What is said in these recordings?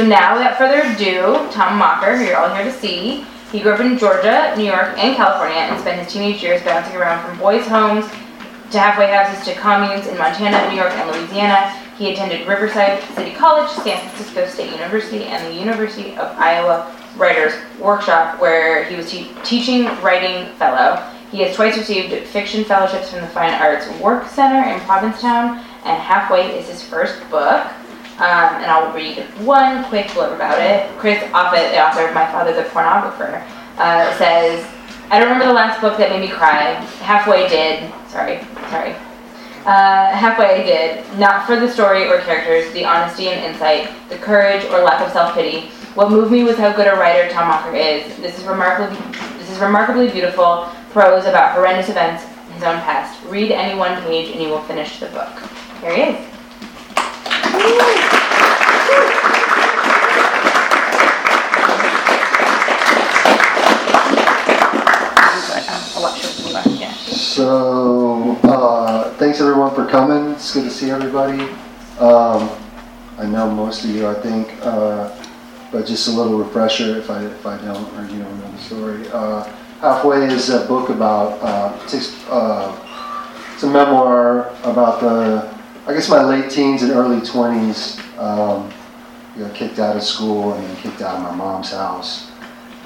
So now, without further ado, Tom Mocker, who you're all here to see, he grew up in Georgia, New York, and California, and spent his teenage years bouncing around from boys' homes to halfway houses to communes in Montana, New York, and Louisiana. He attended Riverside City College, San Francisco State University, and the University of Iowa Writers Workshop, where he was te- teaching writing fellow. He has twice received fiction fellowships from the Fine Arts Work Center in Provincetown, and Halfway is his first book. Um, and I'll read one quick blurb about it. Chris Offutt, the author of My Father the Pornographer, uh, says, I don't remember the last book that made me cry. Halfway did. Sorry, sorry. Uh, halfway I did. Not for the story or characters, the honesty and insight, the courage or lack of self-pity. What moved me was how good a writer Tom Walker is. This is remarkably, this is remarkably beautiful prose about horrendous events in his own past. Read any one page and you will finish the book. Here he is. So, uh, thanks everyone for coming. It's good to see everybody. Um, I know most of you, I think, uh, but just a little refresher if I if I don't or you don't know the story. Uh, Halfway is a book about uh, uh, it's a memoir about the I guess my late teens and early twenties. Um, got kicked out of school and then kicked out of my mom's house,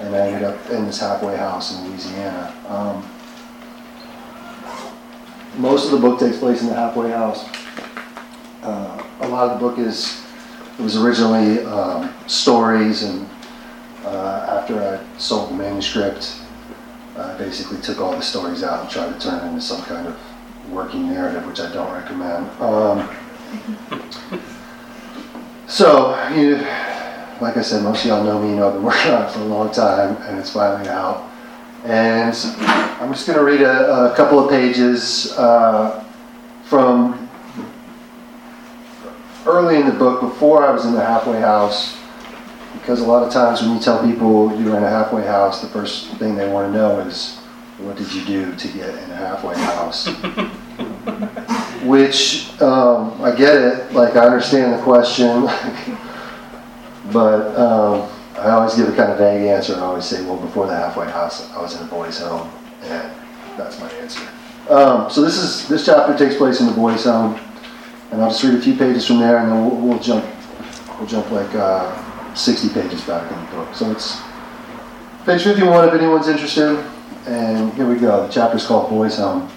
and I ended up in this halfway house in Louisiana. Um, most of the book takes place in the halfway house. Uh, a lot of the book is it was originally um, stories, and uh, after I sold the manuscript, I basically took all the stories out and tried to turn it into some kind of working narrative, which I don't recommend. Um, so, you, like I said, most of y'all know me. You know I've been working on it for a long time, and it's finally out. And I'm just going to read a, a, couple of pages uh, from early in the book, before I was in the halfway house. Because a lot of times when you tell people you're in a halfway house, the first thing they want to know is, what did you do to get in a halfway house? Which, um, I get it, like I understand the question, but um, I always give a kind of vague answer. I always say, well, before the halfway house, I was in a boys' home, and that's my answer. Um, so this is this chapter takes place in the boys' home, and I'll just read a few pages from there, and then we'll, we'll jump we'll jump like uh, 60 pages back in the book. So it's page 51 if anyone's interested. And here we go. The chapter's called Boys' Home.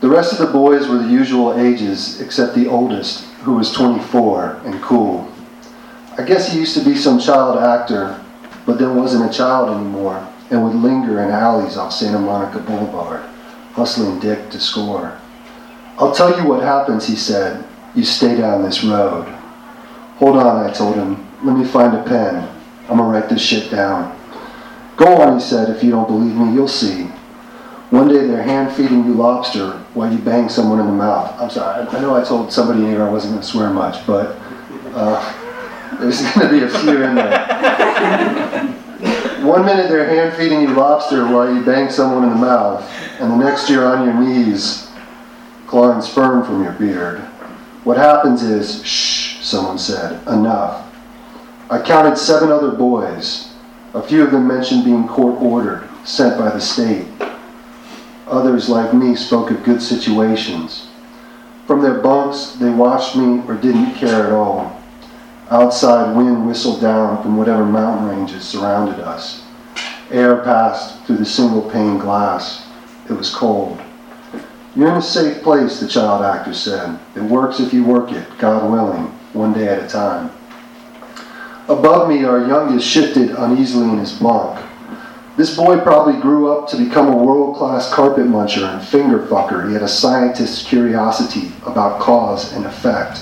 The rest of the boys were the usual ages, except the oldest, who was 24 and cool. I guess he used to be some child actor, but then wasn't a child anymore and would linger in alleys off Santa Monica Boulevard, hustling Dick to score. I'll tell you what happens, he said. You stay down this road. Hold on, I told him. Let me find a pen. I'm gonna write this shit down. Go on, he said. If you don't believe me, you'll see. One day they're hand feeding you lobster while you bang someone in the mouth. I'm sorry, I, know I told somebody here I wasn't going to swear much, but uh, there's going to be a few in there. One minute they're hand feeding you lobster while you bang someone in the mouth, and the next you're on your knees clawing sperm from your beard. What happens is, shh, someone said, enough. I counted seven other boys. A few of them mentioned being court ordered, sent by the state. Others, like me, spoke of good situations. From their bunks, they watched me or didn't care at all. Outside, wind whistled down from whatever mountain ranges surrounded us. Air passed through the single pane glass. It was cold. You're in a safe place, the child actor said. It works if you work it, God willing, one day at a time. Above me, our youngest shifted uneasily in his bunk. This boy probably grew up to become a world class carpet muncher and finger fucker. He had a scientist's curiosity about cause and effect.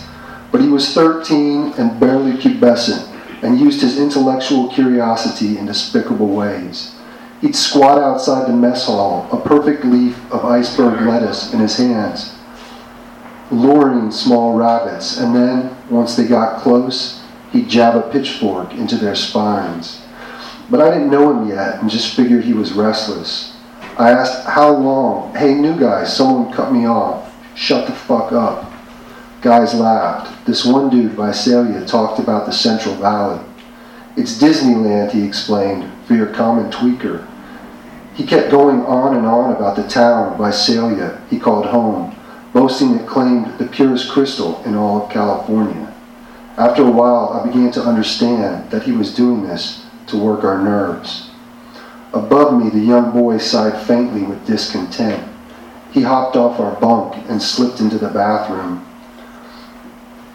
but he was 13 and barely pubescent and used his intellectual curiosity in despicable ways. He'd squat outside the mess hall, a perfect leaf of iceberg lettuce in his hands, luring small rabbits, and then, once they got close, he'd jab a pitchfork into their spines. But I didn't know him yet and just figured he was restless. I asked, How long? Hey, new guy, someone cut me off. Shut the fuck up. Guys laughed. This one dude, Visalia, talked about the Central Valley. It's Disneyland, he explained, for your common tweaker. He kept going on and on about the town, Visalia, he called home, boasting it claimed the purest crystal in all of California. After a while, I began to understand that he was doing this to work our nerves. Above me, the young boy sighed faintly with discontent. He hopped off our bunk and slipped into the bathroom.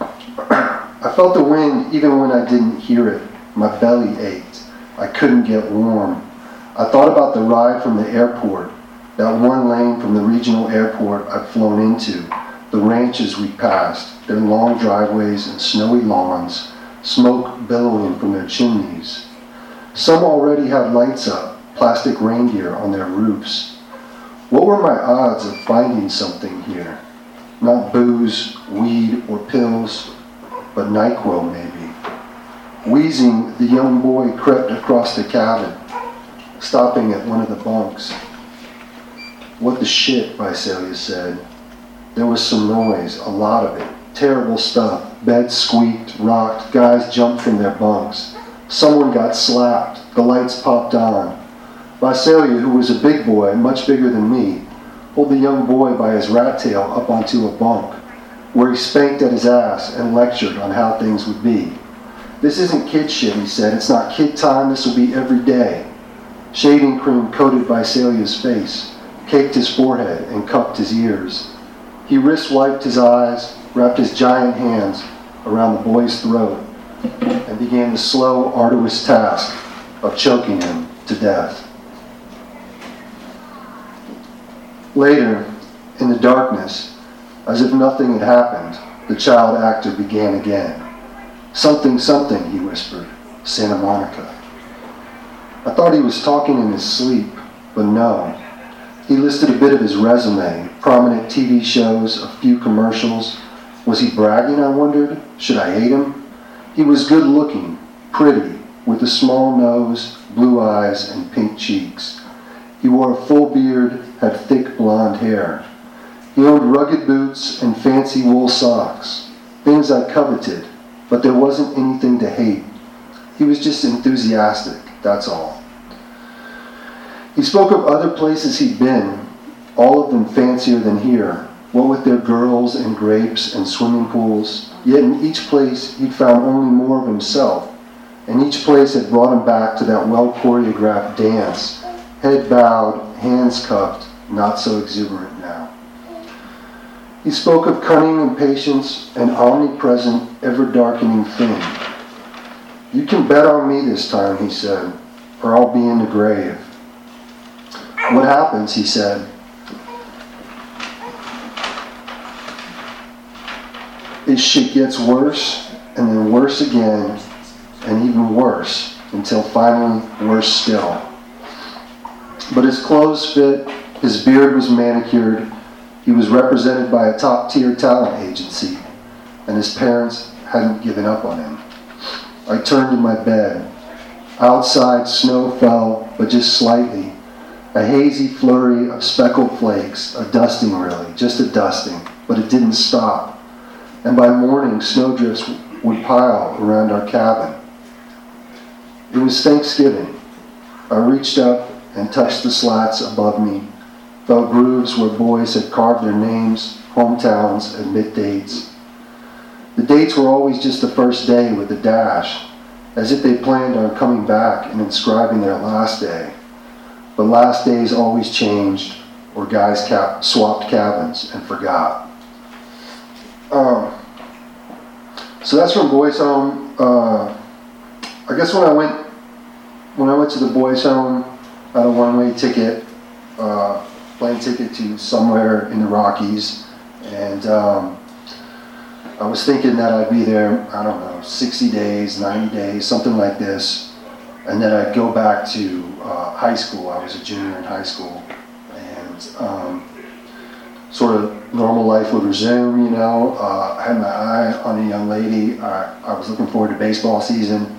I felt the wind even when I didn't hear it. My belly ached. I couldn't get warm. I thought about the ride from the airport, that one lane from the regional airport I'd flown into, the ranches we passed, their long driveways and snowy lawns, smoke billowing from their chimneys. Some already had lights up, plastic reindeer on their roofs. What were my odds of finding something here? Not booze, weed, or pills, but NyQuil maybe. Wheezing, the young boy crept across the cabin, stopping at one of the bunks. What the shit, Visalia said. There was some noise, a lot of it. Terrible stuff. Beds squeaked, rocked, guys jumped from their bunks. Someone got slapped. The lights popped on. Visalia, who was a big boy, much bigger than me, pulled the young boy by his rat tail up onto a bunk, where he spanked at his ass and lectured on how things would be. This isn't kid shit, he said. It's not kid time. This will be every day. Shaving cream coated Visalia's face, caked his forehead, and cupped his ears. He wrist wiped his eyes, wrapped his giant hands around the boy's throat, and began the slow, arduous task of choking him to death. Later, in the darkness, as if nothing had happened, the child actor began again. Something, something, he whispered. Santa Monica. I thought he was talking in his sleep, but no. He listed a bit of his resume prominent TV shows, a few commercials. Was he bragging, I wondered? Should I hate him? He was good looking, pretty, with a small nose, blue eyes, and pink cheeks. He wore a full beard, had thick blonde hair. He owned rugged boots and fancy wool socks, things I coveted, but there wasn't anything to hate. He was just enthusiastic, that's all. He spoke of other places he'd been, all of them fancier than here, what with their girls and grapes and swimming pools. Yet in each place he'd found only more of himself, and each place had brought him back to that well choreographed dance, head bowed, hands cupped, not so exuberant now. He spoke of cunning and patience, an omnipresent, ever darkening thing. You can bet on me this time, he said, or I'll be in the grave. What happens, he said, is shit gets worse, and then worse again, and even worse, until finally worse still. But his clothes fit, his beard was manicured, he was represented by a top tier talent agency, and his parents hadn't given up on him. I turned in my bed. Outside, snow fell, but just slightly. A hazy flurry of speckled flakes, a dusting really, just a dusting, but it didn't stop. And by morning, snowdrifts would pile around our cabin. It was Thanksgiving. I reached up and touched the slats above me, felt grooves where boys had carved their names, hometowns, and mid dates. The dates were always just the first day with a dash, as if they planned on coming back and inscribing their last day. But last days always changed, or guys cap- swapped cabins and forgot. Um, so that's from Boys Home. Uh, I guess when I went when I went to the Boys Home, I had a one-way ticket, uh, plane ticket to somewhere in the Rockies, and um, I was thinking that I'd be there, I don't know, 60 days, 90 days, something like this. And then I'd go back to uh, high school. I was a junior in high school. And um, sort of normal life would resume, you know. Uh, I had my eye on a young lady. I, I was looking forward to baseball season.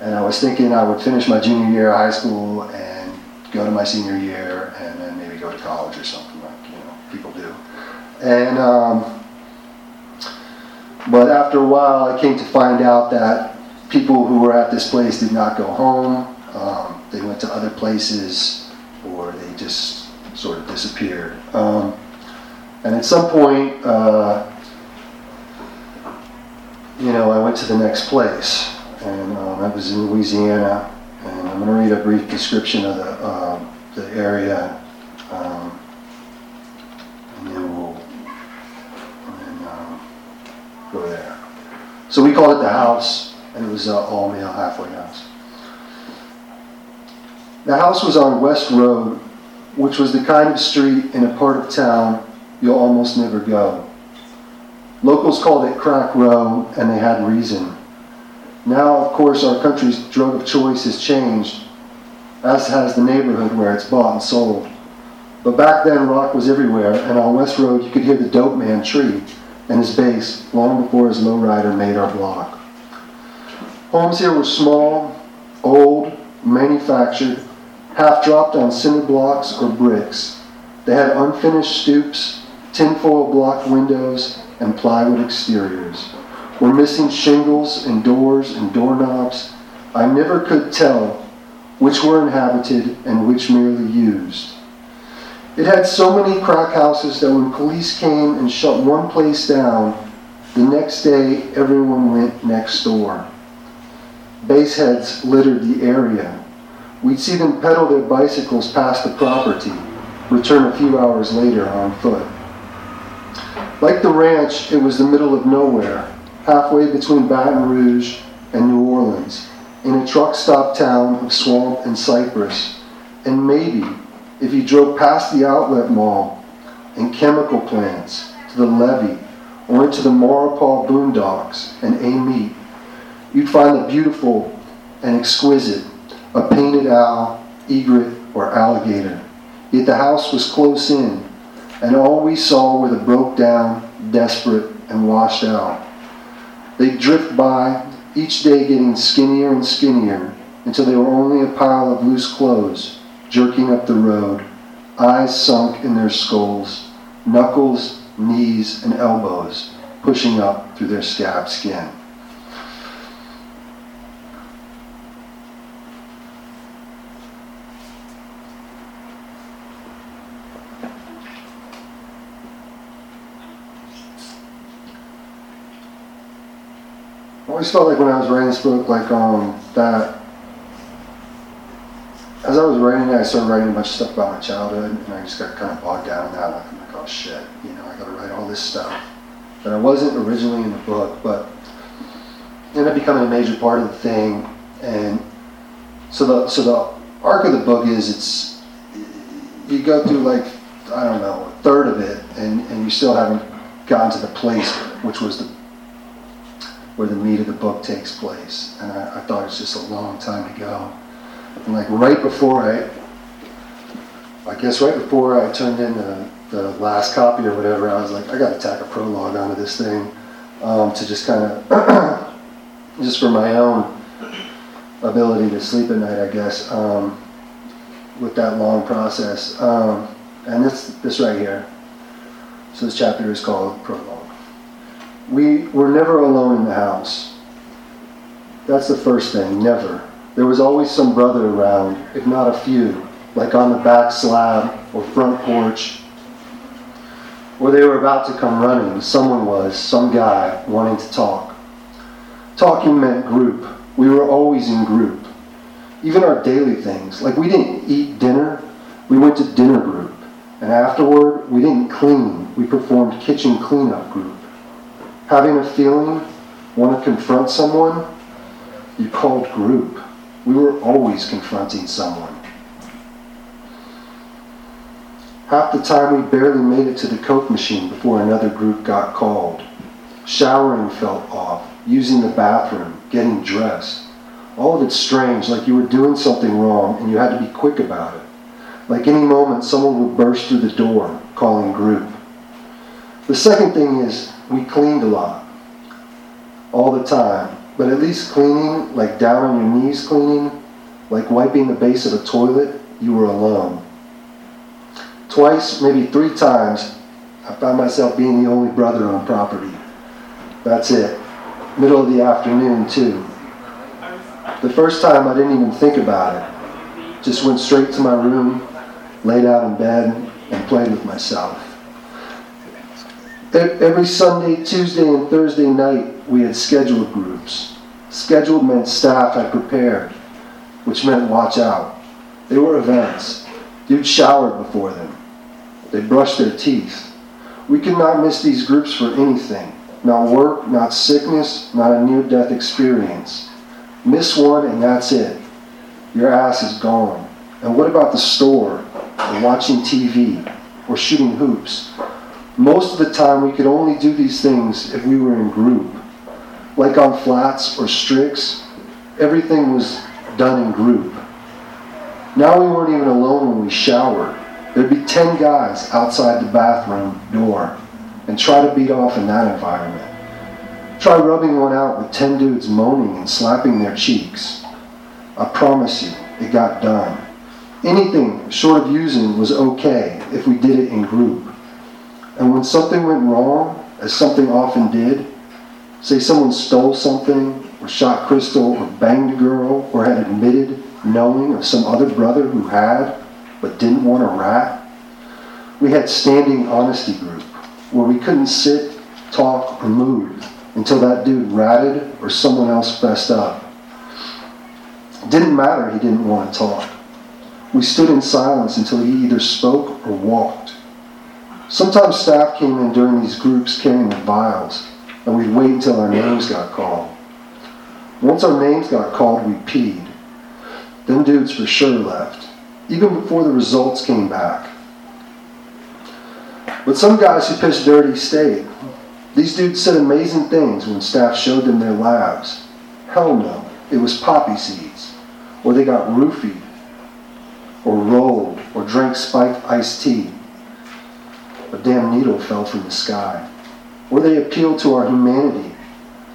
And I was thinking I would finish my junior year of high school and go to my senior year and then maybe go to college or something like, you know, people do. And, um, but after a while, I came to find out that people who were at this place did not go home. Um, they went to other places or they just sort of disappeared. Um, and at some point, uh, you know, I went to the next place, and um, I was in Louisiana. And I'm going to read a brief description of the uh, the area, um, and then we'll and um, go there. So we called it the house, and it was an all male halfway house. The house was on West Road, which was the kind of street in a part of town you'll almost never go. Locals called it Crack Row, and they had reason. Now, of course, our country's drug of choice has changed, as has the neighborhood where it's bought and sold. But back then, rock was everywhere, and on West Road, you could hear the dope man tree and his bass long before his lowrider made our block. Homes here were small, old, manufactured, half dropped on cinder blocks or bricks. They had unfinished stoops, tinfoil block windows, and plywood exteriors. Were missing shingles and doors and doorknobs. I never could tell which were inhabited and which merely used. It had so many crack houses that when police came and shut one place down, the next day everyone went next door. Baseheads littered the area. We'd see them pedal their bicycles past the property, return a few hours later on foot. Like the ranch, it was the middle of nowhere, halfway between Baton Rouge and New Orleans, in a truck stop town of swamp and cypress. And maybe, if you drove past the outlet mall and chemical plants to the levee or into the Maurepas boondocks and Amite, you'd find the beautiful and exquisite, a painted owl, egret, or alligator. Yet the house was close in, and all we saw were the broke down, desperate, and washed out. They'd drift by, each day getting skinnier and skinnier, until they were only a pile of loose clothes, jerking up the road, eyes sunk in their skulls, knuckles, knees, and elbows pushing up through their scabbed skin. Always felt like when I was writing this book, like um, that. As I was writing it, I started writing a bunch of stuff about my childhood, and I just got kind of bogged down in that. Like, I'm like, oh shit, you know, I got to write all this stuff that I wasn't originally in the book, but ended up becoming a major part of the thing. And so the so the arc of the book is it's you go through like I don't know a third of it, and and you still haven't gotten to the place which was the where the meat of the book takes place. And I, I thought it was just a long time to go. And like right before I, I guess right before I turned in the, the last copy or whatever, I was like, I got to tack a prologue onto this thing um, to just kind of, just for my own ability to sleep at night, I guess, um, with that long process. Um, and this, this right here. So this chapter is called Prologue. We were never alone in the house. That's the first thing, never. There was always some brother around, if not a few, like on the back slab or front porch. Or they were about to come running. Someone was, some guy, wanting to talk. Talking meant group. We were always in group. Even our daily things. Like we didn't eat dinner, we went to dinner group. And afterward, we didn't clean, we performed kitchen cleanup group having a feeling, want to confront someone, you called group. We were always confronting someone. Half the time we barely made it to the Coke machine before another group got called. Showering felt off, using the bathroom, getting dressed. All of it strange, like you were doing something wrong and you had to be quick about it. Like any moment, someone would burst through the door, calling group. The second thing is, we cleaned a lot. All the time. But at least cleaning, like down on your knees cleaning, like wiping the base of a toilet, you were alone. Twice, maybe three times, I found myself being the only brother on property. That's it. Middle of the afternoon, too. The first time I didn't even think about it. Just went straight to my room, laid out in bed, and played with myself. Every Sunday, Tuesday, and Thursday night, we had scheduled groups. Scheduled meant staff had prepared, which meant watch out. They were events. Dudes showered before them. They brushed their teeth. We could not miss these groups for anything. Not work, not sickness, not a near death experience. Miss one and that's it. Your ass is gone. And what about the store, or watching TV, or shooting hoops? Most of the time, we could only do these things if we were in group. Like on flats or Strix, everything was done in group. Now we weren't even alone when we showered. There'd be 10 guys outside the bathroom door and try to beat off in that environment. Try rubbing one out with 10 dudes moaning and slapping their cheeks. I promise you, it got done. Anything short of using was okay if we did it in group. And when something went wrong, as something often did, say someone stole something, or shot Crystal, or banged a girl, or had admitted knowing of some other brother who had, but didn't want a rat, we had standing honesty group, where we couldn't sit, talk, or move until that dude ratted or someone else fessed up. It didn't matter he didn't want to talk. We stood in silence until he either spoke or walked. Sometimes staff came in during these groups carrying the vials, and we'd wait until our names got called. Once our names got called, we peed. Them dudes for sure left, even before the results came back. But some guys who pissed dirty stayed. These dudes said amazing things when staff showed them their labs. Hell no, it was poppy seeds. Or they got roofied, or rolled, or drank spiked iced tea a damn needle fell from the sky. Or they appealed to our humanity.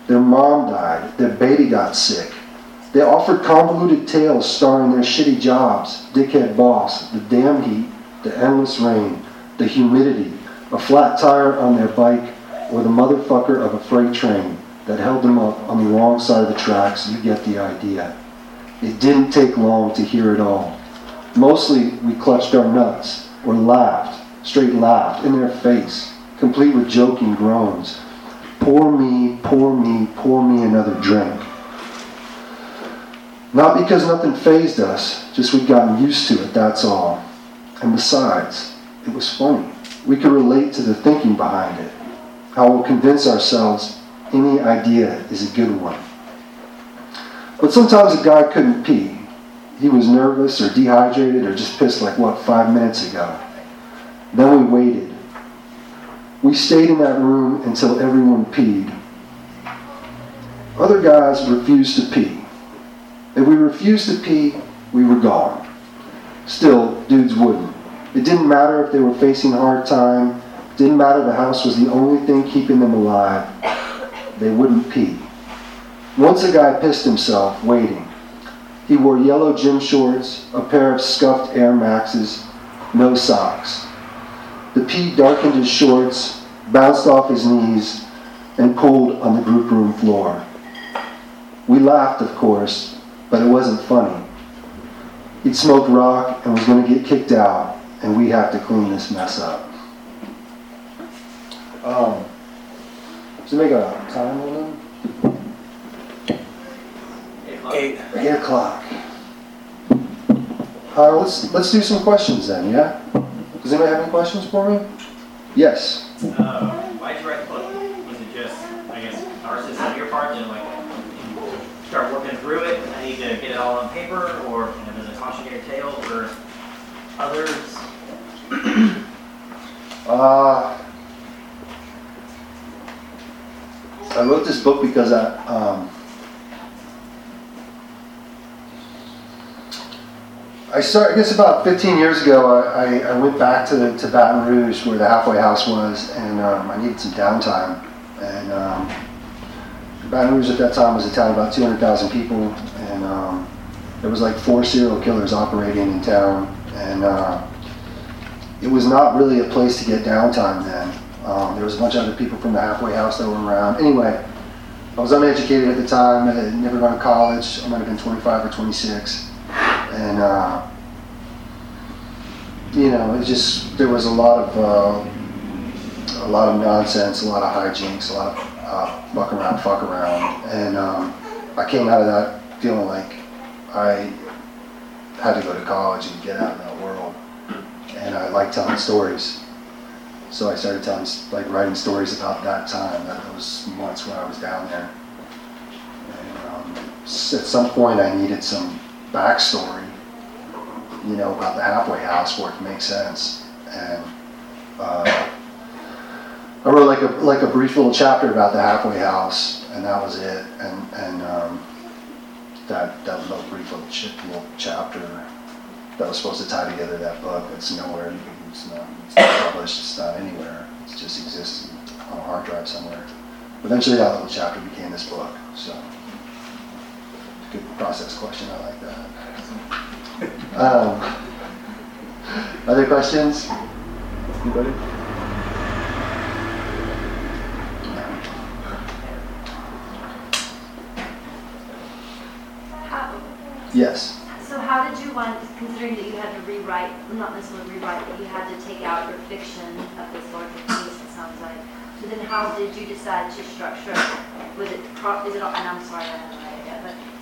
Their mom died, their baby got sick. They offered convoluted tales starring their shitty jobs, dickhead boss, the damn heat, the endless rain, the humidity, a flat tire on their bike, or the motherfucker of a freight train that held them up on the wrong side of the tracks. You get the idea. It didn't take long to hear it all. Mostly we clutched our nuts or laughed straight laughed in their face, complete with joking groans. Pour me, pour me, pour me another drink. Not because nothing fazed us, just we'd gotten used to it, that's all. And besides, it was funny. We could relate to the thinking behind it, how we'll convince ourselves any idea is a good one. But sometimes a guy couldn't pee. He was nervous or dehydrated or just pissed like, what, five minutes ago. Then we waited. We stayed in that room until everyone peed. Other guys refused to pee. If we refused to pee, we were gone. Still, dudes wouldn't. It didn't matter if they were facing a hard time. It didn't matter the house was the only thing keeping them alive. They wouldn't pee. Once a guy pissed himself waiting. He wore yellow gym shorts, a pair of scuffed Air Maxes, no socks. The pee darkened his shorts, bounced off his knees, and pulled on the group room floor. We laughed, of course, but it wasn't funny. He'd smoked rock and was going to get kicked out, and we had to clean this mess up. Um, does it make a time on them? Eight. Eight o'clock. All right, let's let's do some questions then, yeah? Does anybody have any questions for me? Yes. Uh, why'd you write the book? Was it just, I guess, narcissist on your part to like start working through it? I need to get it all on paper, or you know, does it cautionary tale for others? Uh, I wrote this book because I, um, I started, I guess about 15 years ago, I, I, went back to, the, to Baton Rouge where the halfway house was, and um, I needed some downtime. And um, Baton Rouge at that time was a town of about 200,000 people, and um, there was like four serial killers operating in town, and uh, it was not really a place to get downtime then. Um, there was a bunch of other people from the halfway house that were around. Anyway, I was uneducated at the time. I had never gone to college. I might have been 25 or 26, and uh, you know, it just there was a lot of uh, a lot of nonsense, a lot of hijinks, a lot of uh, fuck around, fuck around, and um, I came out of that feeling like I had to go to college and get out of that world, and I like telling stories. So I started telling, like, writing stories about that time, that those months when I was down there. And um, at some point, I needed some backstory, you know, about the halfway house where it makes sense. And uh, I wrote like a like a brief little chapter about the halfway house, and that was it. And and um, that that little brief little, ch- little chapter that was supposed to tie together that book. It's nowhere. It's not, it's not published. It's not anywhere. It just exists on a hard drive somewhere. Eventually, that little chapter became this book. So, good process question. I like that. Um, other questions? Anybody? Yes. so how did you want, considering that you had to rewrite, well, not necessarily rewrite, but you had to take out your fiction of this larger piece, it sounds like. So then how did you decide to structure, was it, chro- is it, and I'm sorry,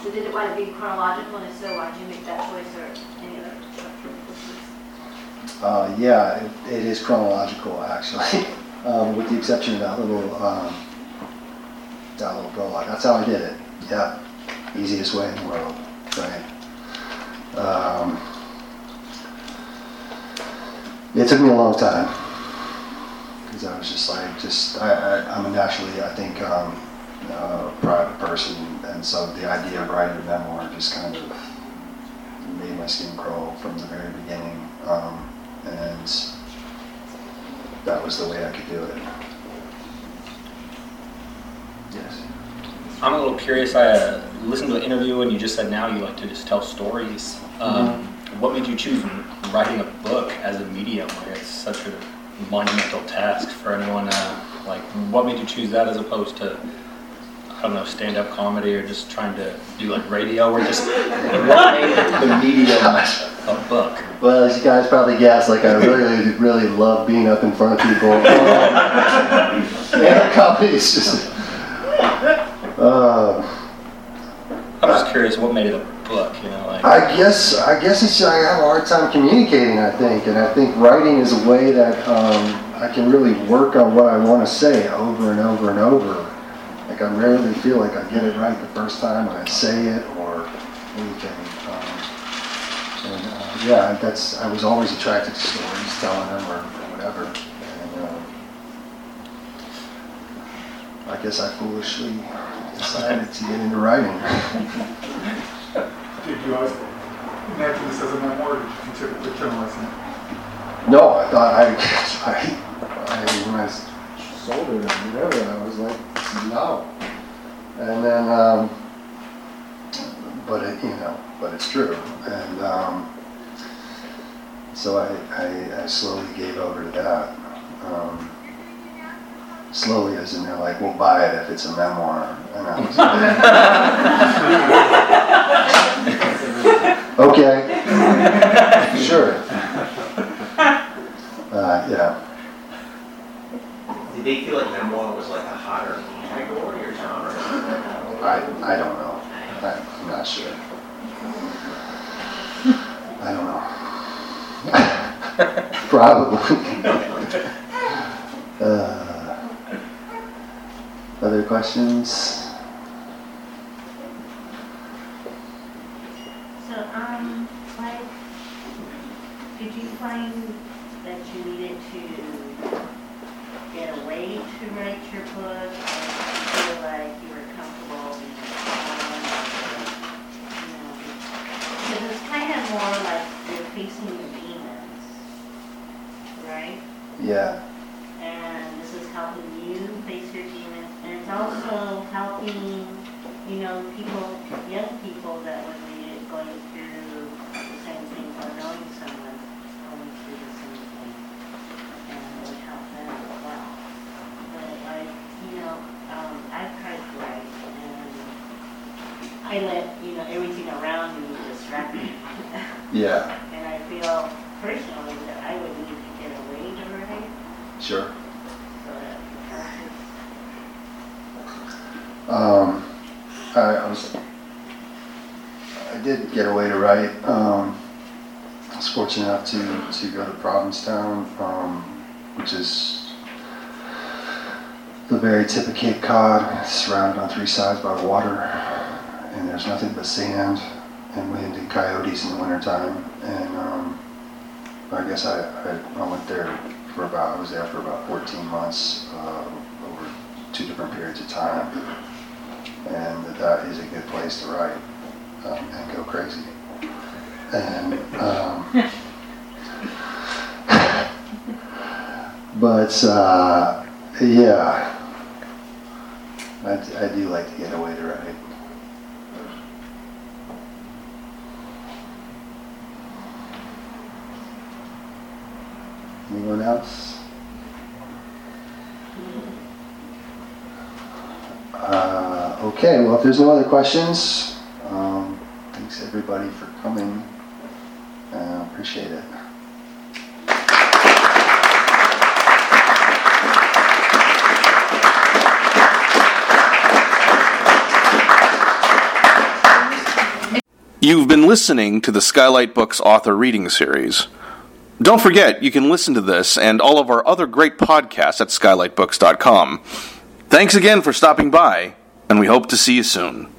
so did it want to be chronological, and if so, why did you make that choice or any other structural choices? Uh, yeah, it, it is chronological actually, um, with the exception of that little um, that little prologue. That's how I did it. Yeah, easiest way in the world, right? Um, it took me a long time because I was just like, just I, I, I'm a naturally, I think, um, uh, private person, and so the idea of writing a memoir just kind of made my skin crawl from the very beginning. Um, and that was the way I could do it. Yes. I'm a little curious. I uh, listened to an interview and you just said now you like to just tell stories. Um, What made you choose writing a book as a medium Like it's such a monumental task for anyone? Uh, like, what made you choose that as opposed to, I don't know, stand-up comedy or just trying to do like radio or just what the medium a book? Well, as you guys probably guessed, like I really, really love being up in front of people. Um, stand-up comedy is just. Uh, I'm just curious what made it a book. You know, like I guess I guess it's I have a hard time communicating. I think, and I think writing is a way that um, I can really work on what I want to say over and over and over. I rarely feel like I get it right the first time I say it or anything. Um, and uh, yeah, that's I was always attracted to stories, telling them or, or whatever. And uh, I guess I foolishly decided to get into writing. Did you always imagine this as a memoir, or did you consider it? No, I thought I, I, I when I sold it or whatever, I was like, no. And then, um, but it, you know, but it's true. And um, so I, I, I slowly gave over to that. Um, slowly, as in they're like, we'll buy it if it's a memoir. And I was like, okay, sure. Uh, yeah. Did they feel like memoir was like a hotter? I, I don't know. I, I'm not sure. I don't know. Probably. uh, other questions? So, um, like, did you find that you needed to get away to write your book? Or feel like you were comfortable being around, you know, because it's kind of more like you're facing your demons, right? Yeah. And this is helping you face your demons, and it's also helping, you know, people, young people that would read it going through the same thing or knowing someone going through the same thing, and it would help them as well. But like, you know, um, I've tried to write, and I let, you know, everything around me distract me. Yeah. And I feel personally that I would need to get away to write, Sure. so that the process Um, I, I was, I did get away to write. Um, I was fortunate enough to, to go to Provincetown, um, which is the very tip of Cape Cod. Surrounded on three sides by water, and there's nothing but sand and wind and coyotes in the wintertime. And um, I guess I, I, I went there for about, I was there for about 14 months uh, over two different periods of time and that is a good place to write um, and go crazy. And um, but uh, yeah, I do like to get away to write. Anyone else? Uh, okay, well, if there's no other questions, um, thanks everybody for coming. Uh, appreciate it. You've been listening to the Skylight Books author reading series. Don't forget, you can listen to this and all of our other great podcasts at skylightbooks.com. Thanks again for stopping by, and we hope to see you soon.